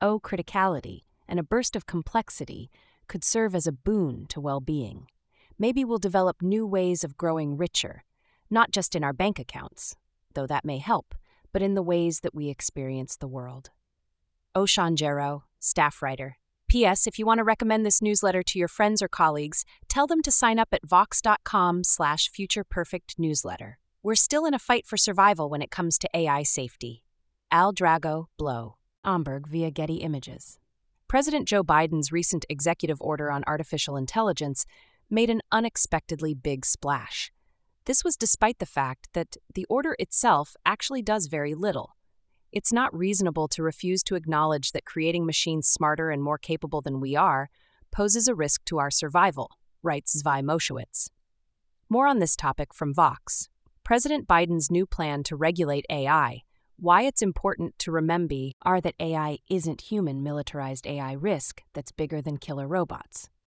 O criticality and a burst of complexity could serve as a boon to well being. Maybe we'll develop new ways of growing richer, not just in our bank accounts, though that may help, but in the ways that we experience the world. Oshan Jarow, staff writer. P.S. If you want to recommend this newsletter to your friends or colleagues, tell them to sign up at vox.com slash futureperfectnewsletter. We're still in a fight for survival when it comes to AI safety. Al Drago, Blow. Omberg via Getty Images. President Joe Biden's recent executive order on artificial intelligence made an unexpectedly big splash. This was despite the fact that the order itself actually does very little. It's not reasonable to refuse to acknowledge that creating machines smarter and more capable than we are poses a risk to our survival, writes Zvi Mowshowitz. More on this topic from Vox. President Biden's new plan to regulate AI why it's important to remember are that AI isn't human militarized AI risk that's bigger than killer robots.